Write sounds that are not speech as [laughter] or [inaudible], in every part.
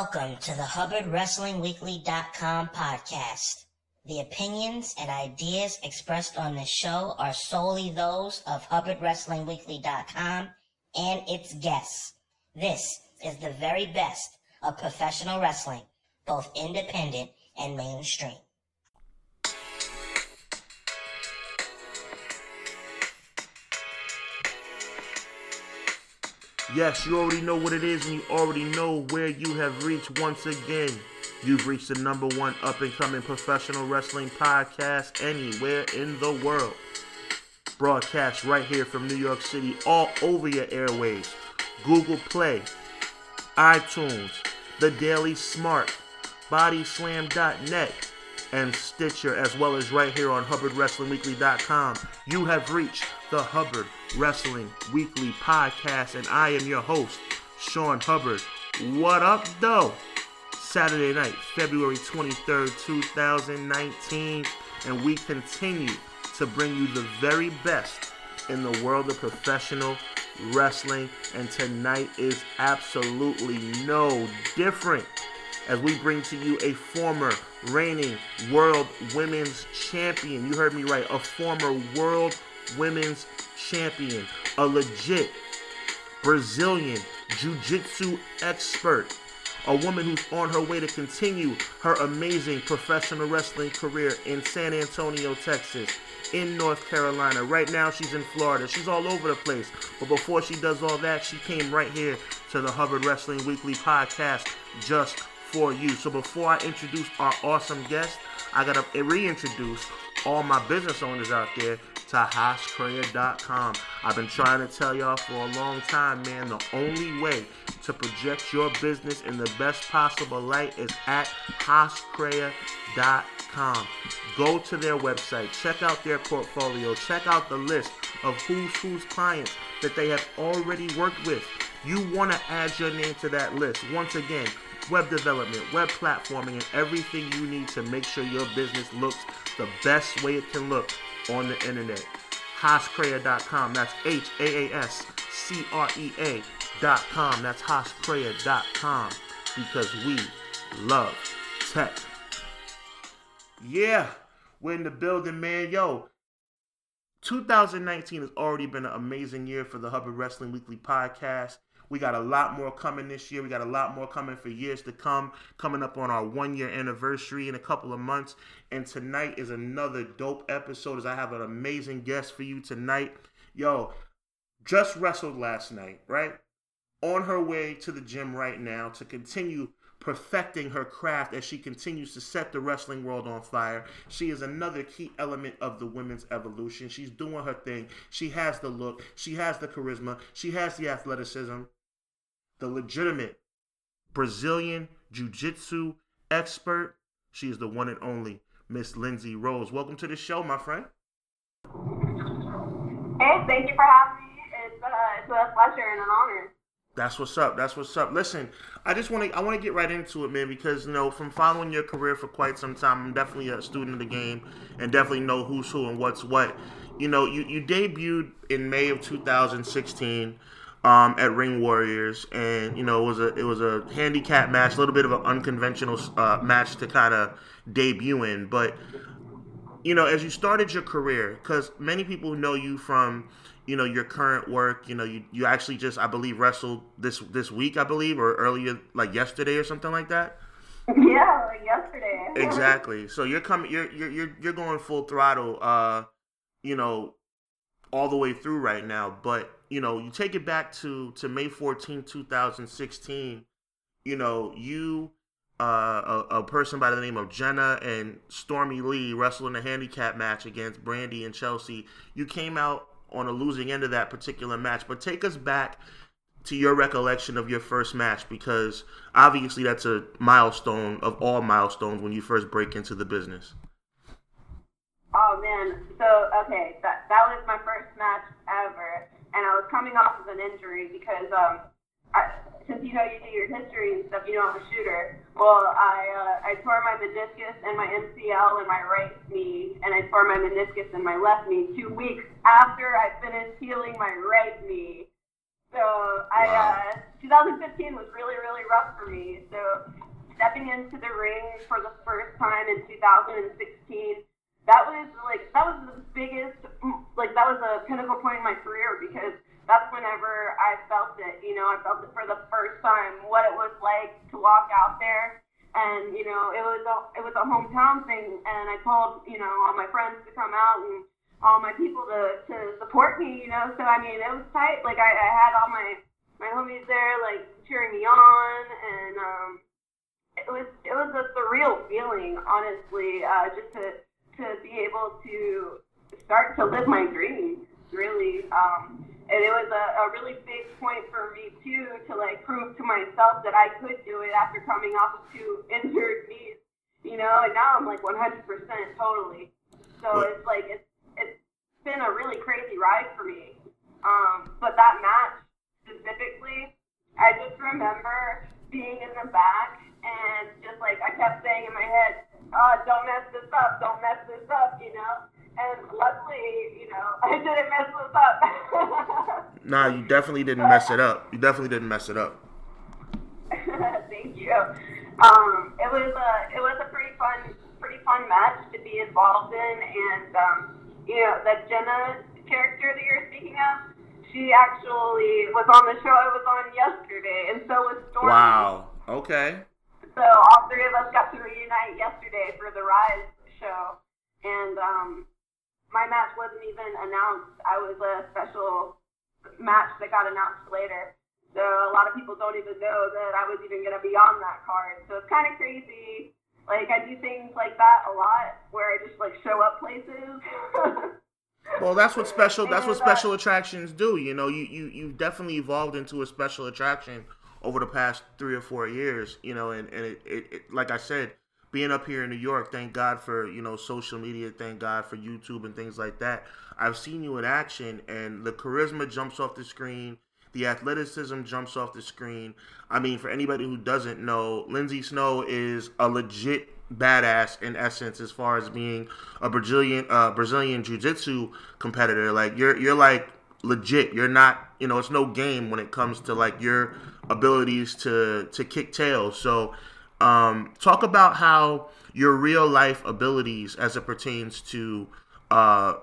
Welcome to the HubbardWrestlingWeekly.com podcast. The opinions and ideas expressed on this show are solely those of HubbardWrestlingWeekly.com and its guests. This is the very best of professional wrestling, both independent and mainstream. Yes, you already know what it is, and you already know where you have reached once again. You've reached the number one up and coming professional wrestling podcast anywhere in the world. Broadcast right here from New York City, all over your airways. Google Play, iTunes, The Daily Smark, Bodyslam.net, and Stitcher, as well as right here on HubbardWrestlingWeekly.com. You have reached the Hubbard Wrestling Weekly podcast, and I am your host, Sean Hubbard. What up, though? Saturday night, February 23rd, 2019, and we continue to bring you the very best in the world of professional wrestling, and tonight is absolutely no different as we bring to you a former reigning world women's champion. You heard me right, a former world women's champion, a legit Brazilian jiu jitsu expert, a woman who's on her way to continue her amazing professional wrestling career in San Antonio, Texas, in North Carolina. Right now, she's in Florida. She's all over the place. But before she does all that, she came right here to the Hubbard Wrestling Weekly podcast just for you. So before I introduce our awesome guest, I gotta reintroduce all my business owners out there to HaasCrea.com. I've been trying to tell y'all for a long time, man, the only way to project your business in the best possible light is at HaasCrea.com. Go to their website, check out their portfolio, check out the list of who's whose clients that they have already worked with. You want to add your name to that list. Once again, web development, web platforming, and everything you need to make sure your business looks the best way it can look on the internet. HaasCrea.com. That's H A A S C R E A.com. That's HaasCrea.com because we love tech. Yeah, we're in the building, man. Yo, 2019 has already been an amazing year for the Hubbard Wrestling Weekly podcast. We got a lot more coming this year. We got a lot more coming for years to come. Coming up on our one year anniversary in a couple of months. And tonight is another dope episode as I have an amazing guest for you tonight. Yo, just wrestled last night, right? On her way to the gym right now to continue perfecting her craft as she continues to set the wrestling world on fire. She is another key element of the women's evolution. She's doing her thing. She has the look, she has the charisma, she has the athleticism the legitimate Brazilian Jiu Jitsu expert. She is the one and only Miss Lindsay Rose. Welcome to the show, my friend. Hey, thank you for having me. It's, uh, it's a pleasure and an honor. That's what's up. That's what's up. Listen, I just want to I want to get right into it, man, because you know, from following your career for quite some time, I'm definitely a student of the game and definitely know who's who and what's what. You know, you, you debuted in May of 2016 um, at Ring Warriors, and you know it was a it was a handicap match, a little bit of an unconventional uh, match to kind of debut in. But you know, as you started your career, because many people know you from you know your current work. You know, you you actually just I believe wrestled this this week, I believe, or earlier like yesterday or something like that. Yeah, like yesterday. [laughs] exactly. So you're coming. You're you're you're you're going full throttle. Uh, you know, all the way through right now, but you know, you take it back to to May 14, 2016, you know, you uh, a, a, person by the name of Jenna and Stormy Lee wrestled in a handicap match against Brandi and Chelsea. You came out on a losing end of that particular match, but take us back to your recollection of your first match because obviously that's a milestone of all milestones when you first break into the business. Oh man, so okay, that that was my first match ever and I was coming off of an injury because um, I, since you know you do your history and stuff, you know I'm a shooter. Well, I uh, I tore my meniscus and my MCL in my right knee, and I tore my meniscus in my left knee two weeks after I finished healing my right knee. So I, uh, 2015 was really, really rough for me. So stepping into the ring for the first time in 2016, that was like that was the biggest, like that was a pinnacle point in my career because that's whenever I felt it. You know, I felt it for the first time what it was like to walk out there. And you know, it was a it was a hometown thing, and I told you know all my friends to come out and all my people to, to support me, you know. So I mean, it was tight. Like I, I had all my my homies there, like cheering me on, and um, it was it was a surreal feeling, honestly, uh, just to to be able to start to live my dreams, really. Um, and it was a, a really big point for me too to like prove to myself that I could do it after coming off of two [laughs] injured knees, you know. And now I'm like 100% totally. So it's like it's it's been a really crazy ride for me. Um, but that match specifically, I just remember being in the back and just like I kept saying in my head, "Oh, don't mess this up, don't mess this up," you know. And luckily, you know, [laughs] I didn't mess this up. [laughs] Nah, you definitely didn't mess it up. You definitely didn't mess it up. [laughs] Thank you. Um, it was a it was a pretty fun pretty fun match to be involved in, and um, you know that Jenna character that you're speaking of, she actually was on the show I was on yesterday, and so was Stormy. Wow. Okay. So all three of us got to reunite yesterday for the Rise show, and um, my match wasn't even announced. I was a special match that got announced later. So a lot of people don't even know that I was even going to be on that card. So it's kind of crazy. Like I do things like that a lot, where I just like show up places. [laughs] Well, that's what special. That's what uh, special attractions do. You know, you you you've definitely evolved into a special attraction over the past three or four years. You know, and and it, it, it like I said, being up here in New York, thank God for you know social media. Thank God for YouTube and things like that. I've seen you in action, and the charisma jumps off the screen. The athleticism jumps off the screen. I mean, for anybody who doesn't know, Lindsay Snow is a legit badass in essence as far as being a Brazilian uh, Brazilian jiu-jitsu competitor. Like you're you're like legit. You're not, you know, it's no game when it comes to like your abilities to to kick tail. So um talk about how your real life abilities as it pertains to uh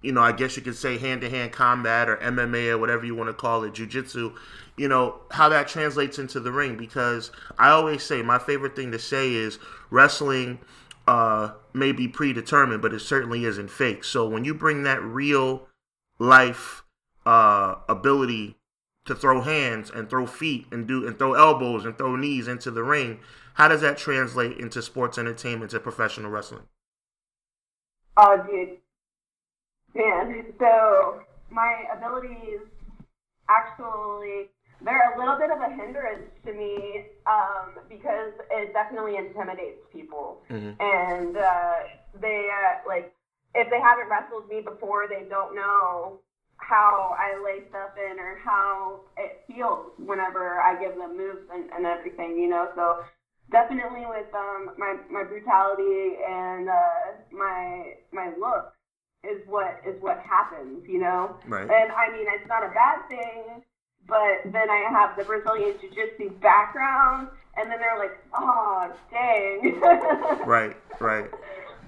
you know, I guess you could say hand to hand combat or MMA or whatever you want to call it, jujitsu, you know, how that translates into the ring. Because I always say my favorite thing to say is wrestling uh, may be predetermined, but it certainly isn't fake. So when you bring that real life uh, ability to throw hands and throw feet and do and throw elbows and throw knees into the ring, how does that translate into sports entertainment to professional wrestling? Oh, dude. Man, so my abilities actually, they're a little bit of a hindrance to me um, because it definitely intimidates people. Mhm. And uh, they, uh, like, if they haven't wrestled me before, they don't know how I lay stuff in or how it feels whenever I give them moves and, and everything, you know? So definitely with um, my, my brutality and uh, my, my look is what is what happens, you know. Right. And I mean, it's not a bad thing, but then I have the Brazilian jiu-jitsu background, and then they're like, "Oh, dang." [laughs] Right, right.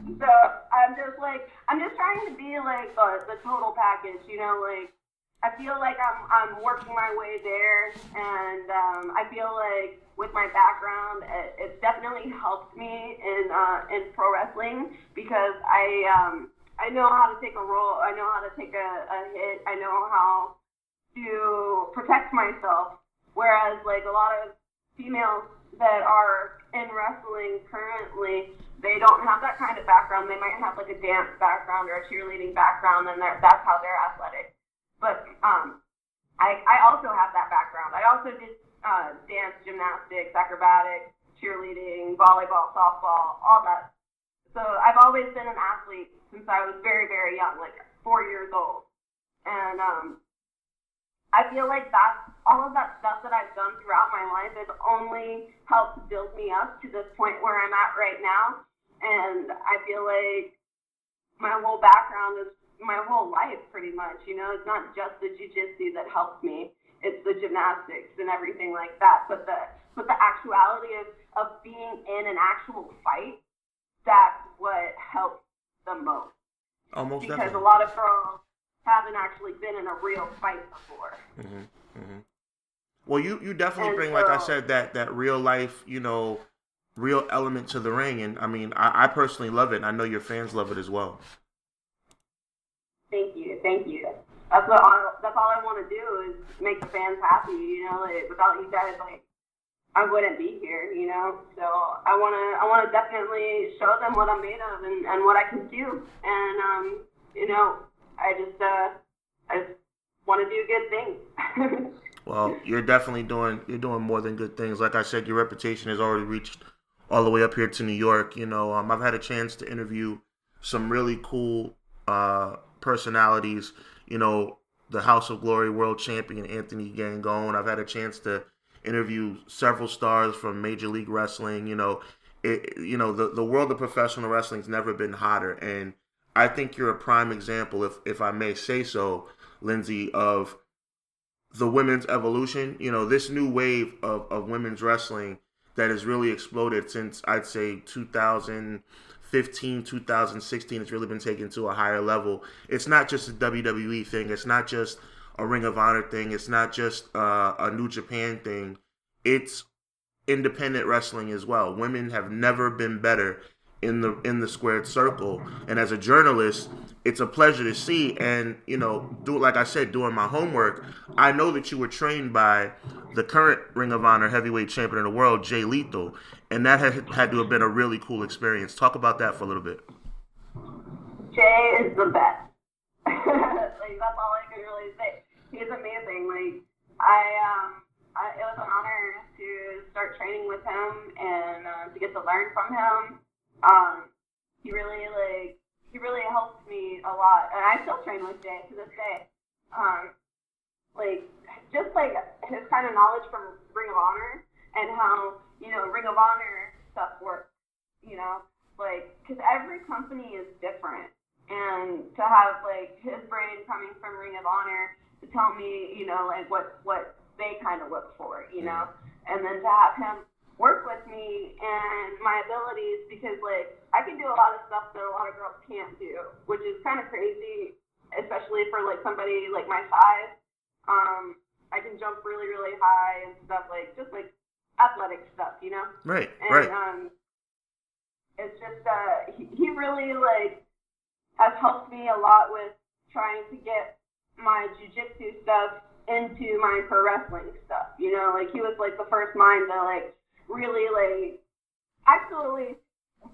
So I'm just like, I'm just trying to be like the, the total package, you know. Like, I feel like I'm I'm working my way there, and um, I feel like with my background, it, it's definitely helped me in uh, in pro wrestling because I um, I know how to take a roll, I know how to take a, a hit, I know how to protect myself. Whereas like a lot of females that are in wrestling currently, they don't have that kind of background. They might have like a dance background or a cheerleading background, and that's how they're athletic. But um, I, I also have that background. I also did uh, dance, gymnastics, acrobatics, cheerleading, volleyball, softball, all that. So I've always been an athlete since I was very, very young, like four years old. And um, I feel like that all of that stuff that I've done throughout my life has only helped build me up to this point where I'm at right now. And I feel like my whole background is my whole life pretty much. You know, it's not just the jujitsu that helps me. it's the gymnastics and everything like that. But the but the actuality of of being in an actual fight, that's what helps the most. Almost because definitely. a lot of girls haven't actually been in a real fight before. Mm-hmm, mm-hmm. Well, you you definitely And bring, like I said, that that real life, you know, real element to the ring, and I mean, I, I personally love it. and I know your fans love it as well. Thank you, thank you. That's what all, that's all I want to do is make the fans happy. You know, like, without you guys, like I wouldn't be here. You know, so I wanna I wanna definitely show them what I'm made of and, and what I can do. And um, you know, I just uh, I want to do good things. [laughs] Well, you're definitely doing you're doing more than good things. Like I said, your reputation has already reached all the way up here to New York. You know, um, I've had a chance to interview some really cool uh, personalities. You know, the House of Glory World Champion Anthony Gangone. I've had a chance to interview several stars from Major League Wrestling. You know, it, you know the the world of professional wrestling's never been hotter, and I think you're a prime example, if if I may say so, Lindsay, of the women's evolution. You know, this new wave of, of women's wrestling that has really exploded since I'd say 2015, 2016. It's really been taken to a higher level. It's not just a WWE thing. It's not just a Ring of Honor thing. It's not just uh, a New Japan thing. It's independent wrestling as well. Women have never been better in the in the squared circle. And as a journalist, it's a pleasure to see. And you know, do like I said, doing my homework, I know that you were trained by the current Ring of Honor heavyweight champion of the world, Jay Lethal, and that had had to have been a really cool experience. Talk about that for a little bit. Jay is the best. [laughs] like that's all I could really say. He's amazing. Like I um I, it was an honor to start training with him and uh, to get to learn from him. Um, he really like he really helped me a lot, and I still train with Jay to this day. Um, like just like his kind of knowledge from Ring of Honor and how you know Ring of Honor stuff works. You know, like because every company is different, and to have like his brain coming from Ring of Honor to tell me, you know, like what what they kind of look for, you know, and then to have him work with me and my abilities because like I can do a lot of stuff that a lot of girls can't do, which is kind of crazy, especially for like somebody like my size. Um, I can jump really really high and stuff like just like athletic stuff, you know. Right, And right. um, it's just uh, he, he really like has helped me a lot with trying to get my jujitsu stuff into my pro wrestling stuff. You know, like he was like the first mind to like really like actually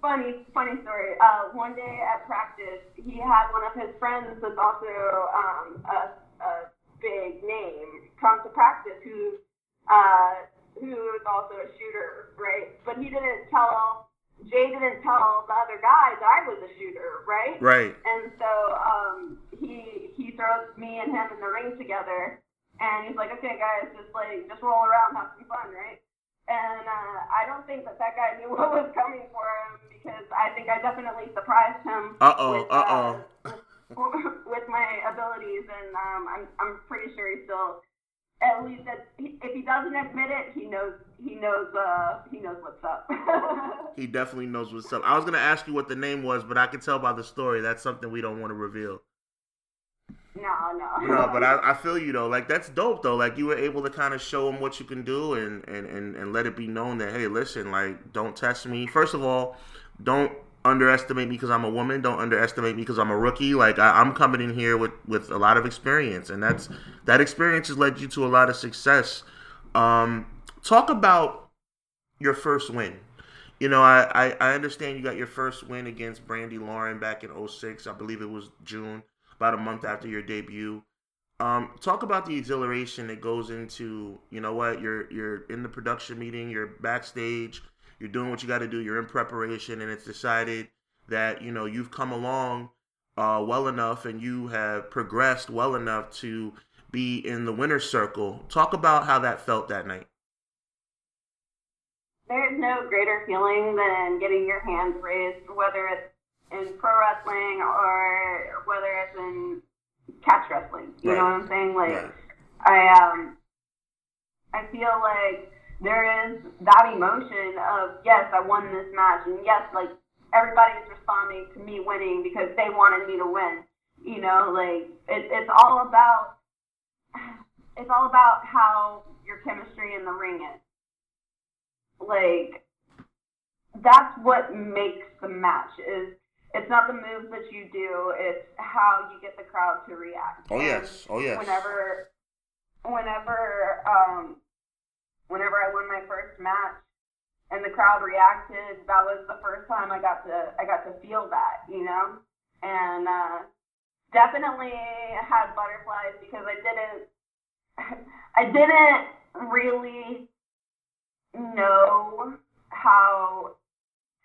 funny funny story. Uh, one day at practice, he had one of his friends that's also um, a, a big name come to practice who uh, who is also a shooter, right? But he didn't tell Jay didn't tell the other guys I was a shooter, right? Right. And so um, he he throws me and him in the ring together, and he's like, "Okay, guys, just like just roll around, have some fun, right?" And uh, I don't think that that guy knew [laughs] what was coming for him because I think I definitely surprised him. Uh-oh, with, uh-oh. with, [laughs] with my abilities, and um, I'm I'm pretty sure he still. At least if he doesn't admit it, he knows he knows uh he knows what's up. [laughs] He definitely knows what's up. I was gonna ask you what the name was, but I can tell by the story that's something we don't want to reveal. No, no. No, but I, [laughs] I feel you though. Like that's dope though. Like you were able to kind of show them what you can do and, and and and let it be known that hey, listen, like don't test me. First of all, don't underestimate me because I'm a woman. Don't underestimate me because I'm a rookie. Like I, I'm coming in here with with a lot of experience, and that's that experience has led you to a lot of success. Um, talk about your first win. You know, I, I, I understand you got your first win against Brandi Lauren back in 06. I believe it was June, about a month after your debut. Um, talk about the exhilaration that goes into, you know what, you're you're in the production meeting, you're backstage, you're doing what you got to do, you're in preparation, and it's decided that you know you've come along uh, well enough and you have progressed well enough to be in the winner's circle. Talk about how that felt that night. There's no greater feeling than getting your hands raised, whether it's in pro wrestling or whether it's in catch wrestling. You know what I'm saying? Like, Right. I um, I feel like there is that emotion of yes, I won this match, and yes, like everybody's responding to me winning because they wanted me to win. You know, like it, it's all about it's all about how your chemistry in the ring is. Like that's what makes the match is it's not the moves that you do, it's how you get the crowd to react. Oh yes, oh yes. Whenever whenever um whenever I won my first match and the crowd reacted, that was the first time I got to I got to feel that, you know? And uh definitely had butterflies because I didn't [laughs] I didn't really know how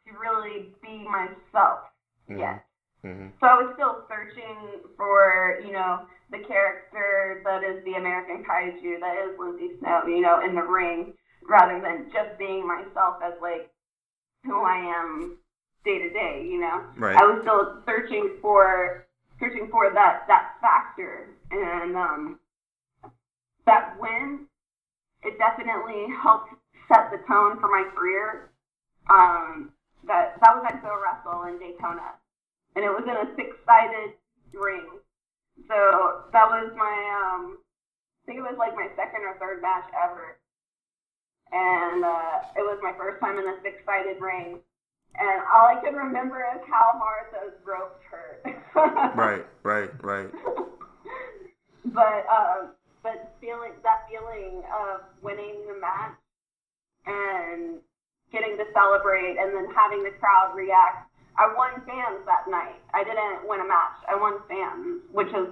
to really be myself Mhm. yet. hmm So I was still searching for, you know, the character that is the American kaiju, that is Lindsay Snow, you know, in the ring, rather than just being myself as like who I am day to day, you know. Right. I was still searching for searching for that that factor, and um, that win, it definitely helped set the tone for my career. Um, that that was at Go Russell in Daytona, and it was in a six-sided ring. So that was my um, I think it was like my second or third match ever, and uh, it was my first time in a six-sided ring. And all I can remember is how hard those ropes hurt. [laughs] Right, right, right. [laughs] but um, but feeling that feeling of winning the match and getting to celebrate and then having the crowd react. I won fans that night. I didn't win a match. I won fans, which is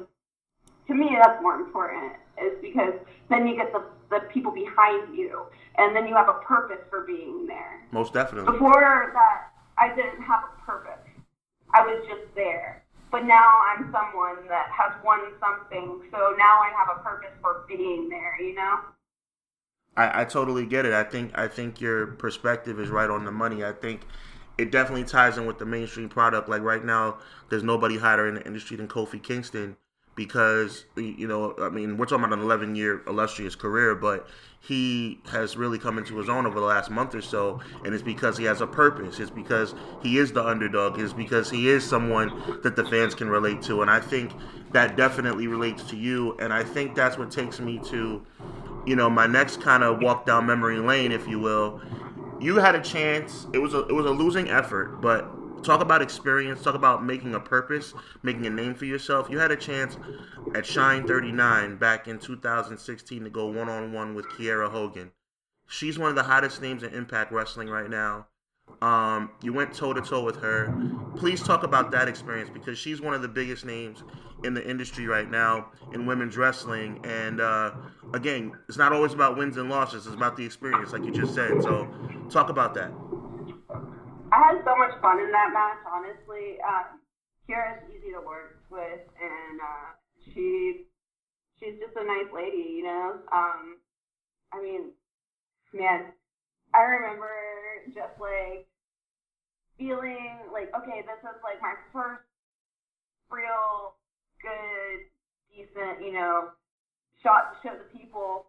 to me that's more important. Is because then you get the the people behind you, and then you have a purpose for being there. Most definitely. Before that, I didn't have a purpose. I was just there. But now I'm someone that has won something, so now I have a purpose for being there, you know? I, I totally get it. I think I think your perspective is right on the money. I think it definitely ties in with the mainstream product. Like right now, there's nobody hotter in the industry than Kofi Kingston because you know, I mean, we're talking about an 11 year illustrious career, but he has really come into his own over the last month or so, and it's because he has a purpose. It's because he is the underdog. It's because he is someone that the fans can relate to, and I think that definitely relates to you. And I think that's what takes me to, you know, my next kind of walk down memory lane, if you will. You had a chance. It was a it was a losing effort, but talk about experience. Talk about making a purpose, making a name for yourself. You had a chance at Shine 39 back in 2016 to go one on one with Kiera Hogan. She's one of the hottest names in Impact Wrestling right now. Um, you went toe to toe with her. Please talk about that experience because she's one of the biggest names in the industry right now in women's wrestling. And uh, again, it's not always about wins and losses; it's about the experience, like you just said. So, talk about that. I had so much fun in that match, honestly. Uh, Kiera's easy to work with, and uh, she she's just a nice lady, you know. Um, I mean, man, I remember just like feeling like, okay, this is like my first real good, decent, you know, shot to show the people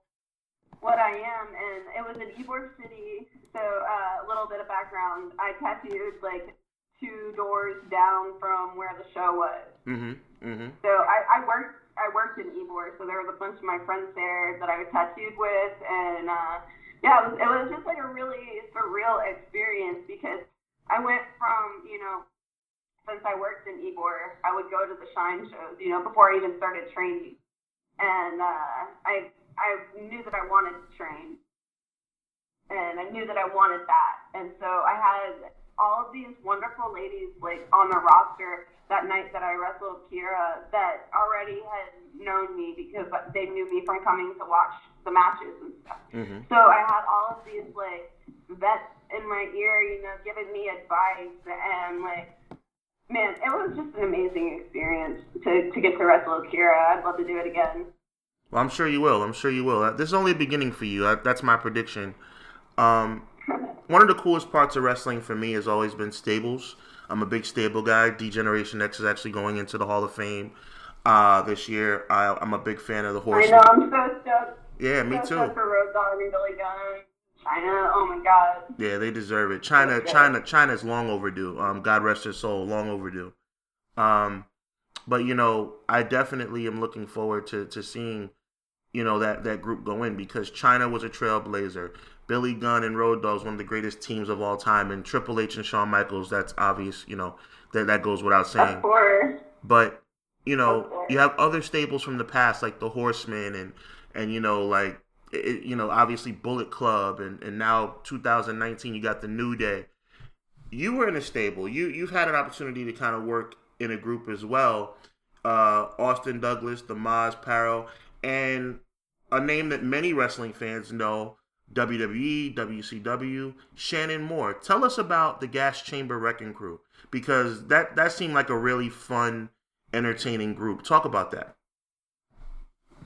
what I am, and it was in Ybor City. So uh, a little bit of background: I tattooed like two doors down from where the show was. Mm-hmm. Mm-hmm. So I, I worked I worked in Ybor, so there was a bunch of my friends there that I was tattooed with, and uh, yeah, it was, it was just like a really surreal experience because I went from you know since I worked in Ybor, I would go to the Shine shows, you know, before I even started training, and uh, I I knew that I wanted to train, and I knew that I wanted that, and so I had all of these wonderful ladies like on the roster that night that I wrestled Kiera that already had known me because they knew me from coming to watch the matches and stuff. Mm-hmm. So I had all of these like vets in my ear, you know, giving me advice and like man, it was just an amazing experience to, to get to wrestle Kiera. I'd love to do it again. Well, I'm sure you will. I'm sure you will. Uh, This is only a beginning for you. Uh, That's my prediction. Um, [laughs] one of the coolest parts of wrestling for me has always been stables. I'm a big stable guy. D-Generation X is actually going into the Hall of Fame uh, this year. I, I'm a big fan of the horse. I know, I'm so. Yeah, me too. for Billy Gunn. Chyna, oh my god. Yeah, they deserve it. Chyna, Chyna, Chyna's long overdue. Um, God rest her soul, long overdue. Um, but you know, I definitely am looking forward to to seeing, you know, that that group go in because Chyna was a trailblazer. Billy Gunn and Road Dogg's one of the greatest teams of all time, and Triple H and Shawn Michaels. That's obvious. You know, that that goes without saying. Of course. But you know, you have other staples from the past like the Horsemen and and you know like it, you know obviously Bullet Club and and now 2019 you got the New Day. You were in a stable. You you've had an opportunity to kind of work in a group as well. Uh, Austin Douglas, the Maz Paro, and a name that many wrestling fans know, WWE, WCW, Shannon Moore. Tell us about the Gas Chamber Wrecking Crew because that that seemed like a really fun, entertaining group. Talk about that.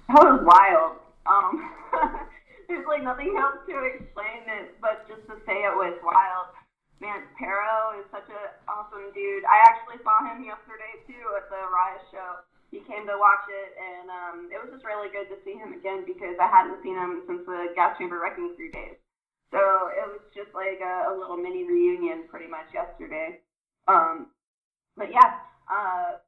That was wild. Um, [laughs] there's like nothing else to explain it, but just to say it was wild. Man, Paro is such an awesome dude. I actually saw him yesterday too at the Riot show. He came to watch it, and um, it was just really good to see him again because I hadn't seen him since the Gas Chamber Wrecking Crew days. So it was just like a, a little mini reunion pretty much yesterday. Um, but yeah, uh,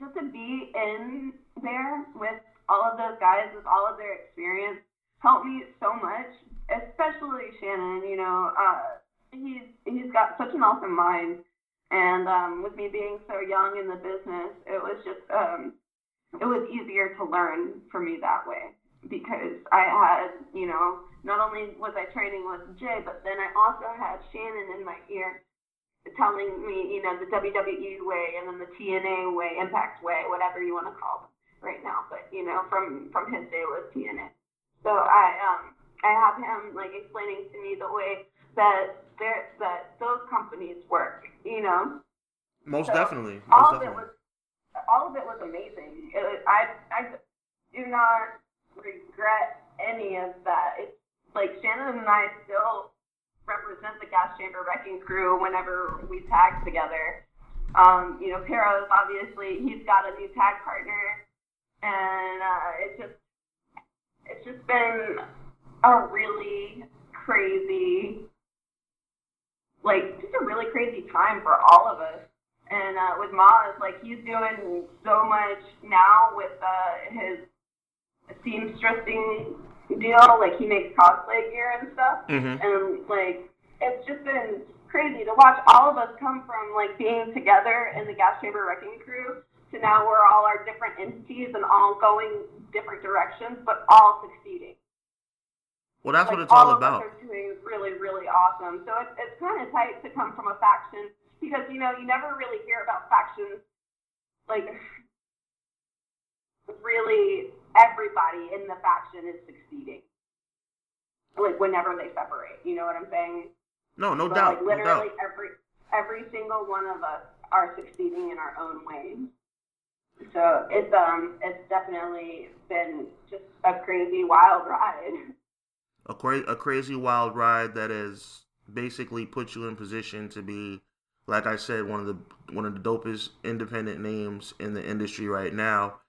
just to be in there with all of those guys with all of their experience helped me so much, especially Shannon. You know, uh, he's he's got such an awesome mind, and um, with me being so young in the business, it was just um, it was easier to learn for me that way because I had you know not only was I training with Jay, but then I also had Shannon in my ear telling me, you know, the WWE way and then the TNA way, Impact way, whatever you want to call them right now. But you know, from from his day was TNA. So I um I have him like explaining to me the way that there that those companies work, you know. Most so definitely. Most all definitely. of it was all of it was amazing. It, I I do not regret any of that. It's like Shannon and I still represent the gas chamber wrecking crew whenever we tag together. Um, you know, Paro's obviously he's got a new tag partner, and uh, it's just it's just been a really crazy like just a really crazy time for all of us. And uh, with Maz, like he's doing so much now with uh, his seamstressing deal. Like he makes cosplay gear and stuff, Mhm. and like it's just been crazy to watch all of us come from like being together in the gas chamber wrecking crew to now we're all our different entities and all going different directions, but all succeeding Well, that's like, what it's all of about. us are doing really, really awesome. So it's, it's kind of tight to come from a faction because, you know, you never really hear about factions. Like, really, everybody in the faction is succeeding. Like, whenever they separate. You know what I'm saying? No, no But, doubt. Like, no literally, doubt. every, every single one of us are succeeding in our own ways. So it's um it's definitely been just a crazy wild ride. [laughs] a, cra- a crazy wild ride that has basically put you in position to be like I said one of the one of the dopest independent names in the industry right now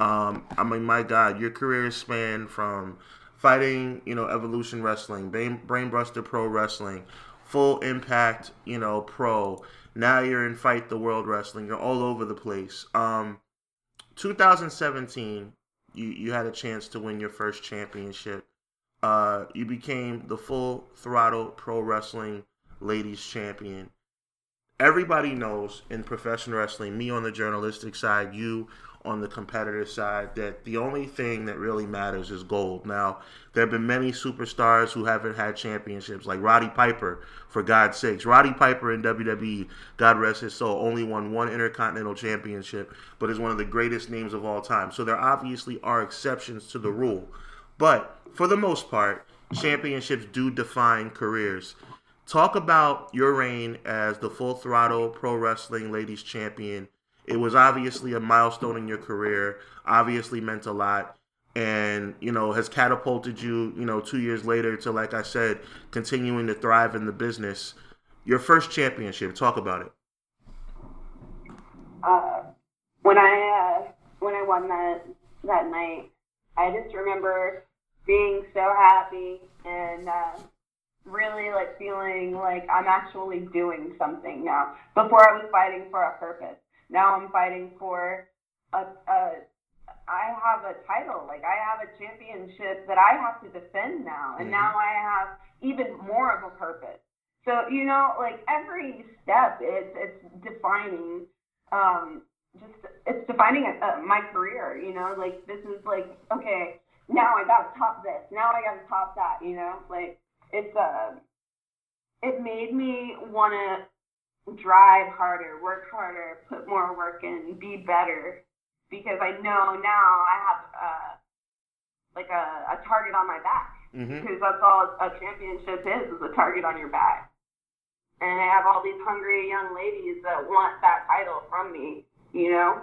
um I mean my god your career spanned from fighting you know evolution wrestling brain brainbuster pro wrestling full impact you know pro. Now you're in fight the world wrestling. You're all over the place. Um 2017 you you had a chance to win your first championship. Uh, you became the full throttle pro wrestling ladies champion. Everybody knows in professional wrestling, me on the journalistic side, you on the competitor side, that the only thing that really matters is gold. Now, there have been many superstars who haven't had championships, like Roddy Piper, for God's sakes. Roddy Piper in WWE, God rest his soul, only won one Intercontinental Championship, but is one of the greatest names of all time. So there obviously are exceptions to the rule. But for the most part, championships do define careers. Talk about your reign as the full throttle pro wrestling ladies champion. It was obviously a milestone in your career, obviously meant a lot, and you know, has catapulted you, you know, two years later to like I said, continuing to thrive in the business. Your first championship, talk about it. uh, when I uh, when I won that that night, I just remember being so happy and uh, really like feeling like I'm actually doing something now. Before I was fighting for a purpose. Now I'm fighting for a, a I have a title, like I have a championship that I have to defend now, and mm-hmm. now I have even more of a purpose. So you know, like every step, it's it's defining, um, just it's defining a, my career. You know, like this is like okay, now I got to top this, now I got to top that. You know, like it's uh, it made me want to drive harder, work harder, put more work in, be better because I know now I have uh, like a, a target on my back mm-hmm. because that's all a championship is is a target on your back. And I have all these hungry young ladies that want that title from me, you know.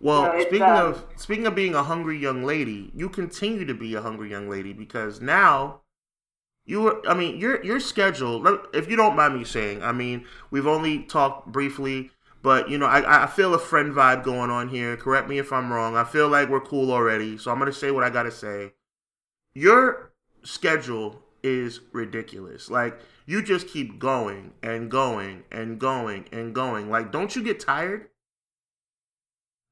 Well, so speaking um, of speaking of being a hungry young lady, you continue to be a hungry young lady because now you were. I mean, your your schedule. If you don't mind me saying, I mean, we've only talked briefly but you know, I, I feel a friend vibe going on here. Correct me if I'm wrong. I feel like we're cool already, so I'm gonna say what I gotta say. Your schedule is ridiculous. Like you just keep going and going and going and going. Like, don't you get tired?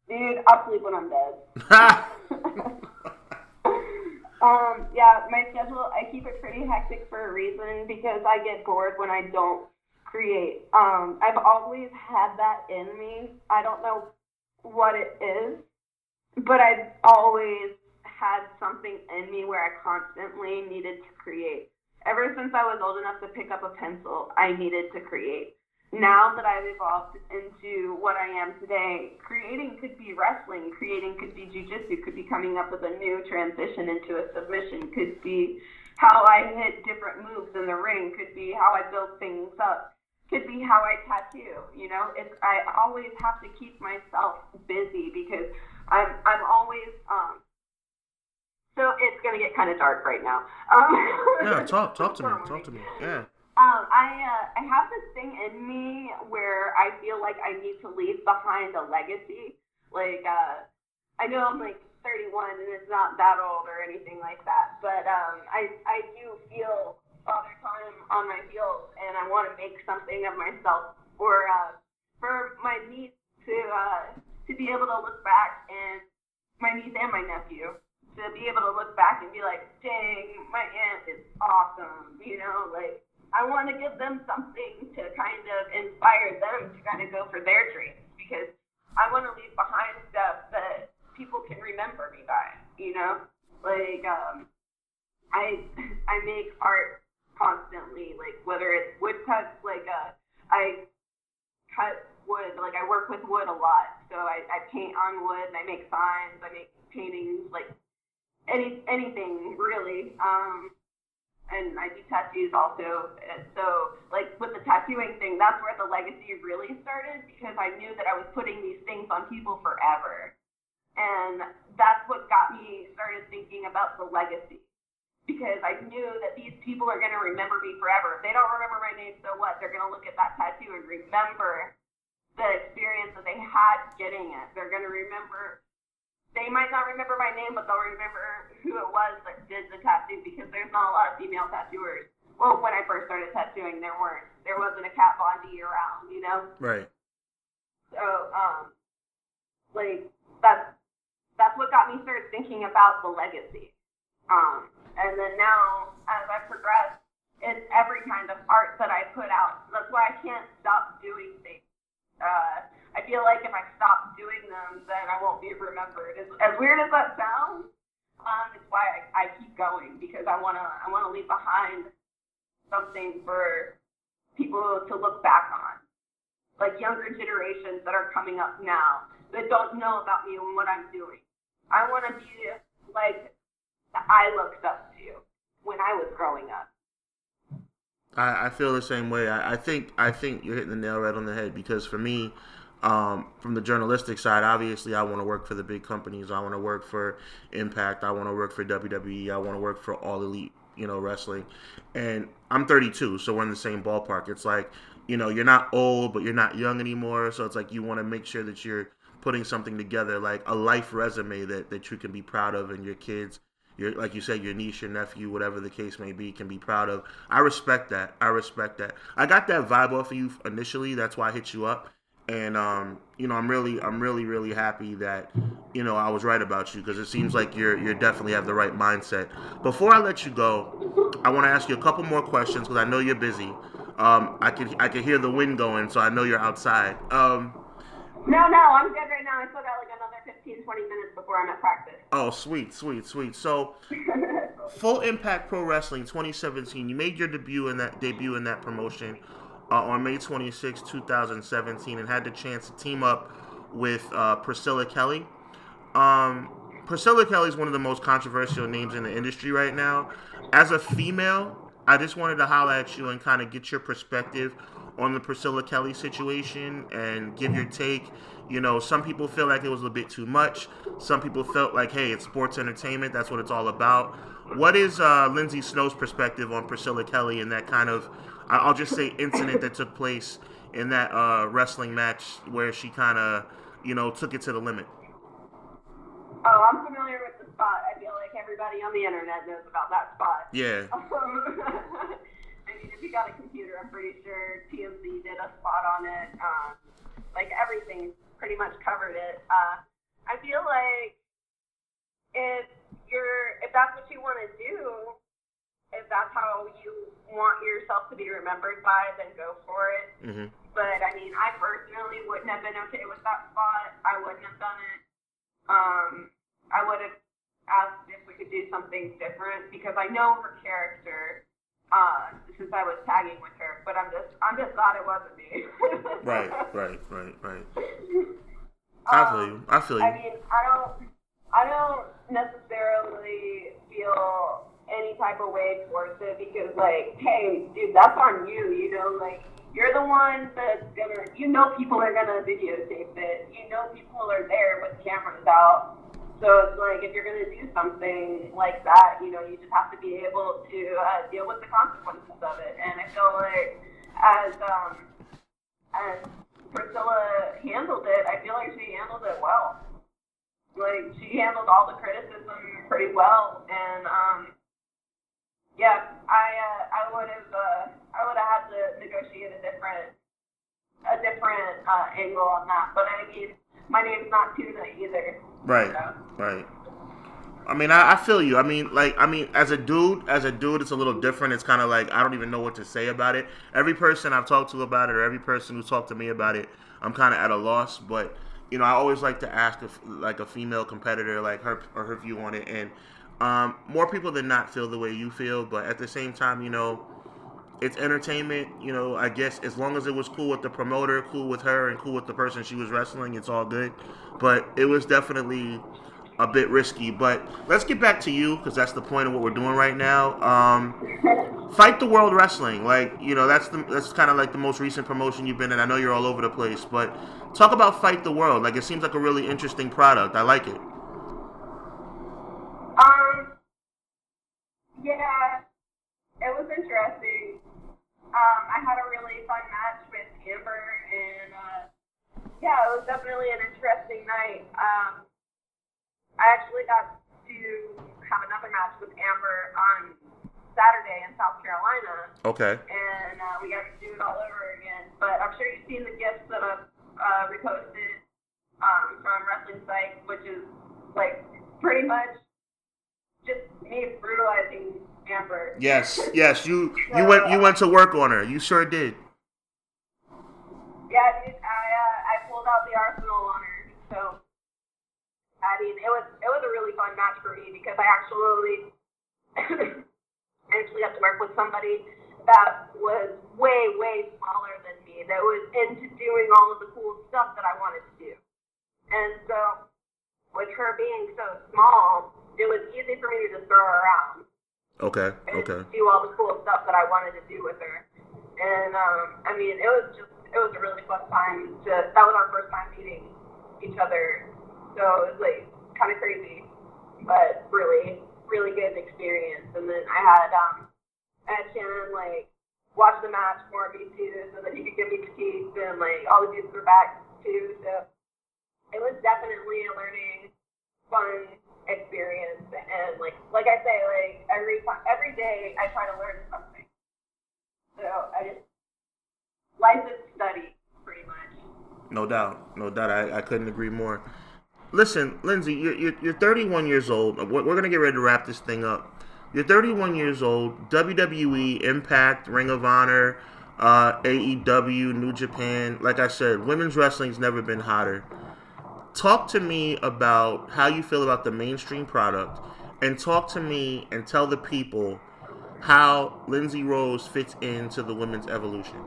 Dude, I'll sleep when I'm dead. [laughs] [laughs] um, yeah, my schedule I keep it pretty hectic for a reason because I get bored when I don't create. Um, I've always had that in me. I don't know what it is, but I've always had something in me where I constantly needed to create. Ever since I was old enough to pick up a pencil, I needed to create. Now that I've evolved into what I am today, creating could be wrestling, creating could be jujitsu, could be coming up with a new transition into a submission, could be how I hit different moves in the ring, could be how I build things up could be how I tattoo. You know, it's I always have to keep myself busy because I'm I'm always um. So it's gonna get kind of dark right now. Um, yeah, talk talk to me. [laughs] Talk to me. Yeah. Um, I uh, I have this thing in me where I feel like I need to leave behind a legacy. Like uh, I know I'm like 31 and it's not that old or anything like that, but um, I I do feel father time on my heels, and I want to make something of myself for uh, for my niece to uh, to be able to look back and my niece and my nephew to be able to look back and be like, dang, my aunt is awesome, you know, like. I want to give them something to kind of inspire them to kind of go for their dreams because I want to leave behind stuff that people can remember me by, you know? Like, um, I I make art constantly, like whether it's woodcuts, like uh, I cut wood, like I work with wood a lot, so I, I paint on wood and I make signs, I make paintings, like any anything really. Um, and I do tattoos also. So, like with the tattooing thing, that's where the legacy really started because I knew that I was putting these things on people forever. And that's what got me started thinking about the legacy because I knew that these people are going to remember me forever. If they don't remember my name, so what? They're going to look at that tattoo and remember the experience that they had getting it. They're going to remember. They might not remember my name, but they'll remember who it was that did the tattoo because there's not a lot of female tattooers. Well, when I first started tattooing, there weren't. There wasn't a Kat Von D around, you know. Right. So, um, like that's that's what got me started thinking about the legacy. Um, and then now, as I progress, it's every kind of art that I put out. That's why I can't stop doing things. Uh, I feel like if I stop doing them, then I won't be remembered. As, as weird as that sounds, um, it's why I, I keep going because I wanna I wanna leave behind something for people to look back on, like younger generations that are coming up now that don't know about me and what I'm doing. I want to be like that I looked up to when I was growing up. I, I feel the same way. I, I think I think you're hitting the nail right on the head because for me, um, from the journalistic side, obviously I want to work for the big companies. I want to work for Impact. I want to work for WWE. I want to work for All Elite, you know, wrestling. And I'm 32, so we're in the same ballpark. It's like, you know, you're not old, but you're not young anymore. So it's like you want to make sure that you're putting something together, like a life resume that, that you can be proud of, and your kids your like you said, your niece, your nephew, whatever the case may be, can be proud of. I respect that. I respect that. I got that vibe off of you initially. That's why I hit you up. And um, you know, I'm really, I'm really, really happy that you know I was right about you because it seems like you're you're definitely have the right mindset. Before I let you go, I want to ask you a couple more questions because I know you're busy. Um, I can I can hear the wind going, so I know you're outside. Um, no, no, I'm good right now. I still got like another 15, 20 minutes before I'm at practice. Oh, sweet, sweet, sweet. So, [laughs] Full Impact Pro Wrestling 2017. You made your debut in that debut in that promotion uh, on May 26, 2017, and had the chance to team up with uh, Priscilla Kelly. Um, Priscilla Kelly is one of the most controversial names in the industry right now. As a female, I just wanted to holler at you and kind of get your perspective on the Priscilla Kelly situation and give your take. You know, some people feel like it was a bit too much. Some people felt like, hey, it's sports entertainment. That's what it's all about. What is uh, Lindsay Snow's perspective on Priscilla Kelly and that kind of, I'll just say, incident that took place in that uh, wrestling match where she kind of, you know, took it to the limit? Oh, I'm familiar with the spot. I feel like everybody on the internet knows about that spot. Yeah. [laughs] I mean, if you got a computer, I'm pretty sure TMZ did a spot on it. Um, like everything pretty much covered it. Uh, I feel like if you're, if that's what you want to do, if that's how you want yourself to be remembered by, then go for it. Mm-hmm. But I mean, I personally wouldn't have been okay with that spot. I wouldn't have done it. Um, I would have asked if we could do something different because I know her character uh, since I was tagging with her. But I'm just I'm just glad it wasn't me. [laughs] right, right, right, right. I feel you. I feel you. I mean, I don't I don't necessarily feel any type of way towards it because like, hey, dude, that's on you. You know, like you're the one that's gonna. You know, people are gonna videotape it. You know, people are there with cameras out so it's like if you're to do something like that, you know, you just have to be able to uh, deal with the consequences of it. And I feel like as um, as Priscilla handled it, I feel like she handled it well. Like she handled all the criticism pretty well, and um, yeah, I uh, I would have uh, I would have had to negotiate a different a different uh, angle on that. But I mean, my name's not Tuna either. Right. Right. I mean, I, I, feel you. I mean, like, I mean, as a dude, as a dude, it's a little different. It's kind of like I don't even know what to say about it. Every person I've talked to about it, or every person who talked to me about it, I'm kind of at a loss. But you know, I always like to ask if, like a female competitor, like her or her view on it, and um, more people than not feel the way you feel. But at the same time, you know, it's entertainment. You know, I guess as long as it was cool with the promoter, cool with her, and cool with the person she was wrestling, it's all good. But it was definitely a bit risky. But let's get back to you because that's the point of what we're doing right now. Um, Fight the World Wrestling, like you know, that's the that's kind of like the most recent promotion you've been in. I know you're all over the place, but talk about Fight the World. Like it seems like a really interesting product. I like it. Um. Yeah, it was interesting. Um, I had a really fun match with Amber, and uh, yeah, it was definitely an interesting night. Um, I actually got to have another match with Amber on Saturday in South Carolina. Okay. And uh, we got to do it all over again. But I'm sure you've seen the gifts that I've uh, reposted um, from Wrestling Psych, which is like pretty much just me brutalizing Amber. Yes, [laughs] yes, you you went you went to work on her. You sure did. Yeah, dude, I uh, I pulled out the arsenal on her. So I mean, it was it was a really fun match for me because I actually [laughs] actually got to work with somebody that was way way smaller than me that was into doing all of the cool stuff that I wanted to do. And so with her being so small, it was easy for me to just throw her around. Okay. Okay. Do all the cool stuff that I wanted to do with her, and um, I mean, it was just it was a really fun time. To that was our first time meeting each other, so it was like kind of crazy, but really really good experience. And then I had um, I had Shannon like watch the match for me too, so that he could give me critiques, and like all the dudes were back too. So it was definitely a learning, fun experience. And like like I say, like every every day, I try to learn something. So I just life is study, pretty much. No doubt, no doubt. I, I couldn't agree more. Listen, Lindsay, you're, you're, you're 31 years old. We're, we're going to get ready to wrap this thing up. You're 31 years old. WWE, Impact, Ring of Honor, uh, AEW, New Japan. Like I said, women's wrestling's never been hotter. Talk to me about how you feel about the mainstream product, and talk to me and tell the people how Lindsay Rose fits into the women's evolution.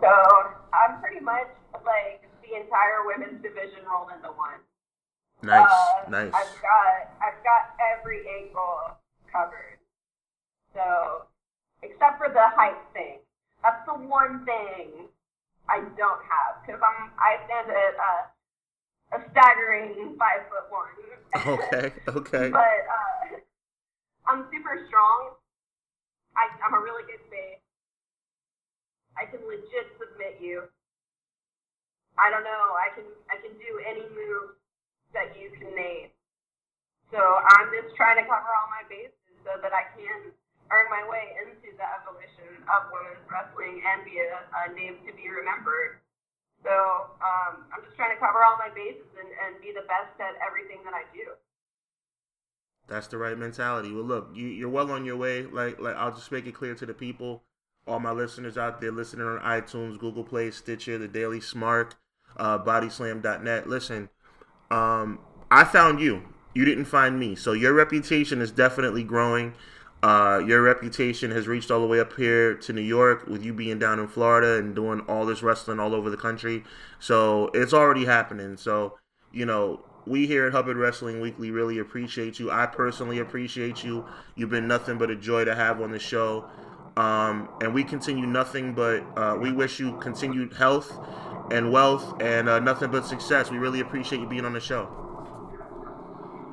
So I'm pretty much like the entire women's division rolled into one. Nice, Uh, nice. I've got I've got every angle covered. So except for the height thing, that's the one thing I don't have because I'm I stand at uh, a staggering five foot one. [laughs] Okay, okay. but uh, I'm super strong. I, I'm a really good base. I can legit submit you. I don't know. I can I can do any move that you can name. So I'm just trying to cover all my bases so that I can earn my way into the evolution of women's wrestling and be a, a name to be remembered. So um, I'm just trying to cover all my bases and, and be the best at everything that I do. That's the right mentality. Well, look, you, you're well on your way. Like, like I'll just make it clear to the people, all my listeners out there listening on iTunes, Google Play, Stitcher, The Daily Smark, uh, BodySlam.net. Listen, um, I found you. You didn't find me. So your reputation is definitely growing. Uh, your reputation has reached all the way up here to New York with you being down in Florida and doing all this wrestling all over the country. So it's already happening. So, you know, we here at Hubbard Wrestling Weekly really appreciate you. I personally appreciate you. You've been nothing but a joy to have on the show. Um, and we continue nothing but, uh, we wish you continued health and wealth and uh, nothing but success. We really appreciate you being on the show.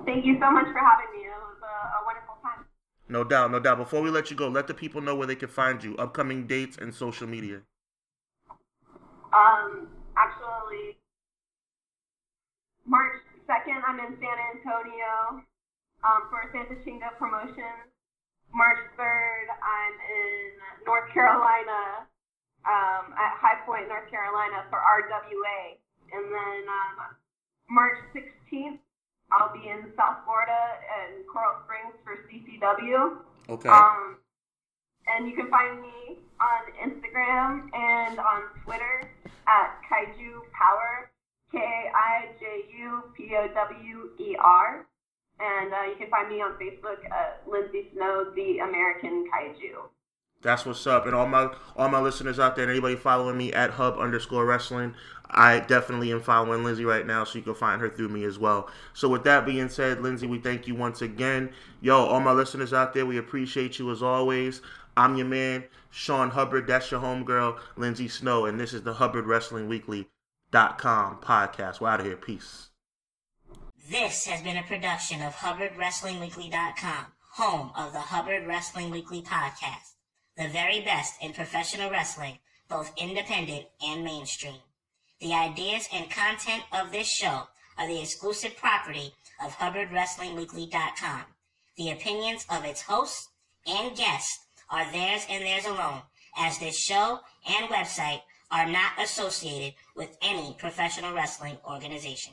Thank you so much for having me. It was a, a wonderful time. No doubt, no doubt. Before we let you go, let the people know where they can find you, upcoming dates and social media. Um, actually, March 2nd, I'm in San Antonio um, for Santa Chinga Promotions. March 3rd, I'm in North Carolina um, at High Point, North Carolina for RWA. And then um, March 16th, I'll be in South Florida and Coral Springs for CCW. Okay. Um, and you can find me on Instagram and on Twitter at Kaiju Power, K I J U P O W E R. And uh, you can find me on Facebook at Lindsay Snow, the American Kaiju. That's what's up. And all my all my listeners out there, and anybody following me at hub underscore wrestling, I definitely am following Lindsay right now, so you can find her through me as well. So with that being said, Lindsay, we thank you once again. Yo, all my listeners out there, we appreciate you as always. I'm your man, Sean Hubbard. That's your homegirl, Lindsay Snow, and this is the Hubbard Wrestling Weekly dot com podcast. We're out of here. Peace. This has been a production of HubbardWrestlingWeekly.com, home of the Hubbard Wrestling Weekly podcast. The very best in professional wrestling, both independent and mainstream. The ideas and content of this show are the exclusive property of HubbardWrestlingWeekly.com. The opinions of its hosts and guests are theirs and theirs alone, as this show and website are not associated with any professional wrestling organization.